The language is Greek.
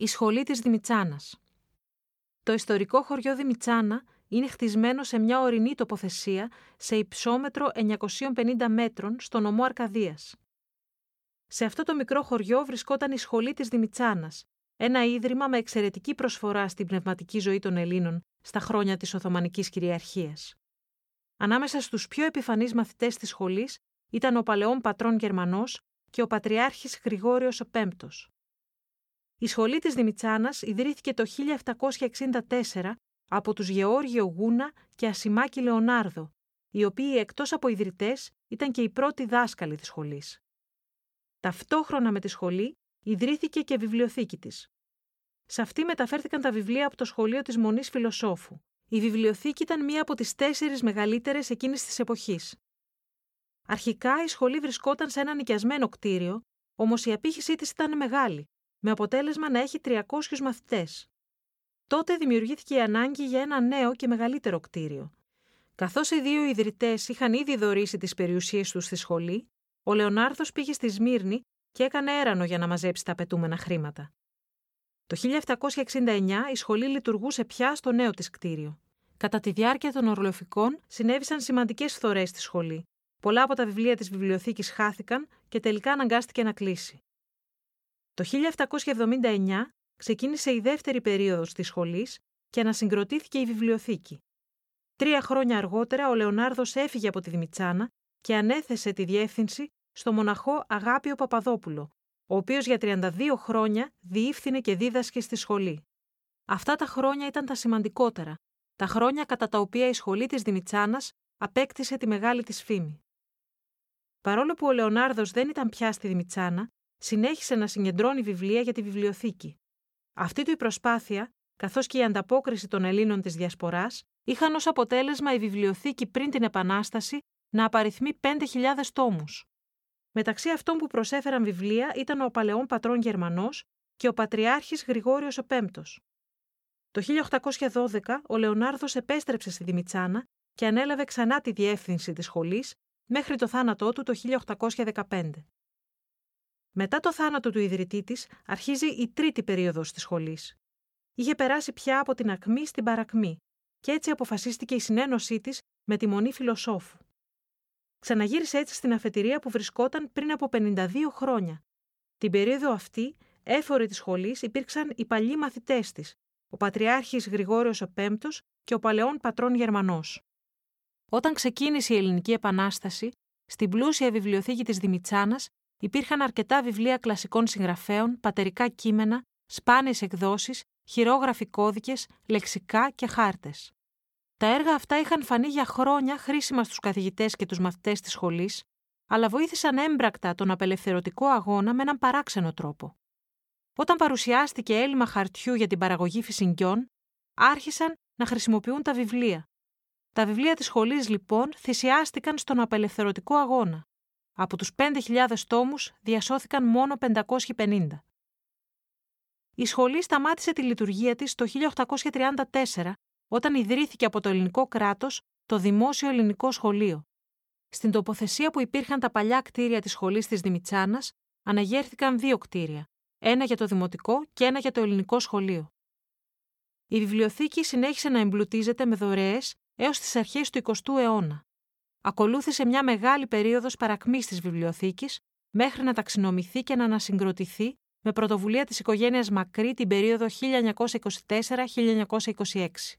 Η σχολή της Δημητσάνας. Το ιστορικό χωριό Δημητσάνα είναι χτισμένο σε μια ορεινή τοποθεσία σε υψόμετρο 950 μέτρων στο νομό Αρκαδίας. Σε αυτό το μικρό χωριό βρισκόταν η σχολή της Δημητσάνας, ένα ίδρυμα με εξαιρετική προσφορά στην πνευματική ζωή των Ελλήνων στα χρόνια της Οθωμανικής κυριαρχίας. Ανάμεσα στους πιο επιφανείς μαθητές της σχολής ήταν ο παλαιόν πατρόν Γερμανός και ο Πατριάρχης Γρηγόριος ο Πέμπτος. Η σχολή της Δημητσάνας ιδρύθηκε το 1764 από τους Γεώργιο Γούνα και Ασημάκη Λεωνάρδο, οι οποίοι εκτός από ιδρυτές ήταν και οι πρώτοι δάσκαλοι της σχολής. Ταυτόχρονα με τη σχολή ιδρύθηκε και βιβλιοθήκη της. Σε αυτή μεταφέρθηκαν τα βιβλία από το σχολείο της Μονής Φιλοσόφου. Η βιβλιοθήκη ήταν μία από τις τέσσερις μεγαλύτερες εκείνης της εποχής. Αρχικά η σχολή βρισκόταν σε ένα νοικιασμένο κτίριο, όμως η απήχησή της ήταν μεγάλη με αποτέλεσμα να έχει 300 μαθητές. Τότε δημιουργήθηκε η ανάγκη για ένα νέο και μεγαλύτερο κτίριο. Καθώς οι δύο ιδρυτές είχαν ήδη δωρήσει τις περιουσίες τους στη σχολή, ο Λεωνάρδο πήγε στη Σμύρνη και έκανε έρανο για να μαζέψει τα απαιτούμενα χρήματα. Το 1769 η σχολή λειτουργούσε πια στο νέο της κτίριο. Κατά τη διάρκεια των ορλοφικών συνέβησαν σημαντικές φθορέ στη σχολή. Πολλά από τα βιβλία της βιβλιοθήκης χάθηκαν και τελικά αναγκάστηκε να κλείσει. Το 1779 ξεκίνησε η δεύτερη περίοδος της σχολής και ανασυγκροτήθηκε η βιβλιοθήκη. Τρία χρόνια αργότερα ο Λεωνάρδος έφυγε από τη Δημητσάνα και ανέθεσε τη διεύθυνση στο μοναχό Αγάπιο Παπαδόπουλο, ο οποίος για 32 χρόνια διήφθηνε και δίδασκε στη σχολή. Αυτά τα χρόνια ήταν τα σημαντικότερα, τα χρόνια κατά τα οποία η σχολή της Δημητσάνας απέκτησε τη μεγάλη της φήμη. Παρόλο που ο Λεωνάρδος δεν ήταν πια στη Δημητσάνα, συνέχισε να συγκεντρώνει βιβλία για τη βιβλιοθήκη. Αυτή του η προσπάθεια, καθώς και η ανταπόκριση των Ελλήνων της Διασποράς, είχαν ως αποτέλεσμα η βιβλιοθήκη πριν την Επανάσταση να απαριθμεί 5.000 τόμους. Μεταξύ αυτών που προσέφεραν βιβλία ήταν ο παλαιόν πατρόν Γερμανός και ο Πατριάρχης Γρηγόριος ο Πέμπτος. Το 1812 ο Λεωνάρδος επέστρεψε στη Δημητσάνα και ανέλαβε ξανά τη διεύθυνση της σχολής μέχρι το θάνατό του το 1815. Μετά το θάνατο του ιδρυτή της, αρχίζει η τρίτη περίοδος της σχολής. Είχε περάσει πια από την ακμή στην παρακμή, και έτσι αποφασίστηκε η συνένωσή της με τη μονή φιλοσόφου. Ξαναγύρισε έτσι στην αφετηρία που βρισκόταν πριν από 52 χρόνια. Την περίοδο αυτή, έφοροι της σχολής υπήρξαν οι παλιοί μαθητές της, ο Πατριάρχης Γρηγόριος ο Πέμπτος και ο παλαιόν πατρόν Γερμανός. Όταν ξεκίνησε η Ελληνική Επανάσταση, στην πλούσια βιβλιοθήκη της Δημητσάνας υπήρχαν αρκετά βιβλία κλασικών συγγραφέων, πατερικά κείμενα, σπάνιες εκδόσεις, χειρόγραφοι κώδικες, λεξικά και χάρτες. Τα έργα αυτά είχαν φανεί για χρόνια χρήσιμα στους καθηγητές και τους μαθητές της σχολής, αλλά βοήθησαν έμπρακτα τον απελευθερωτικό αγώνα με έναν παράξενο τρόπο. Όταν παρουσιάστηκε έλλειμμα χαρτιού για την παραγωγή φυσικιών, άρχισαν να χρησιμοποιούν τα βιβλία. Τα βιβλία της σχολής λοιπόν θυσιάστηκαν στον απελευθερωτικό αγώνα. Από τους 5.000 τόμους διασώθηκαν μόνο 550. Η σχολή σταμάτησε τη λειτουργία της το 1834, όταν ιδρύθηκε από το ελληνικό κράτος το Δημόσιο Ελληνικό Σχολείο. Στην τοποθεσία που υπήρχαν τα παλιά κτίρια της σχολής της Δημητσάνας, αναγέρθηκαν δύο κτίρια, ένα για το Δημοτικό και ένα για το Ελληνικό Σχολείο. Η βιβλιοθήκη συνέχισε να εμπλουτίζεται με δωρεές έως τις αρχές του 20ου αιώνα. Ακολούθησε μια μεγάλη περίοδος παρακμής της βιβλιοθήκης μέχρι να ταξινομηθεί και να ανασυγκροτηθεί με πρωτοβουλία της οικογένειας Μακρύ την περίοδο 1924-1926.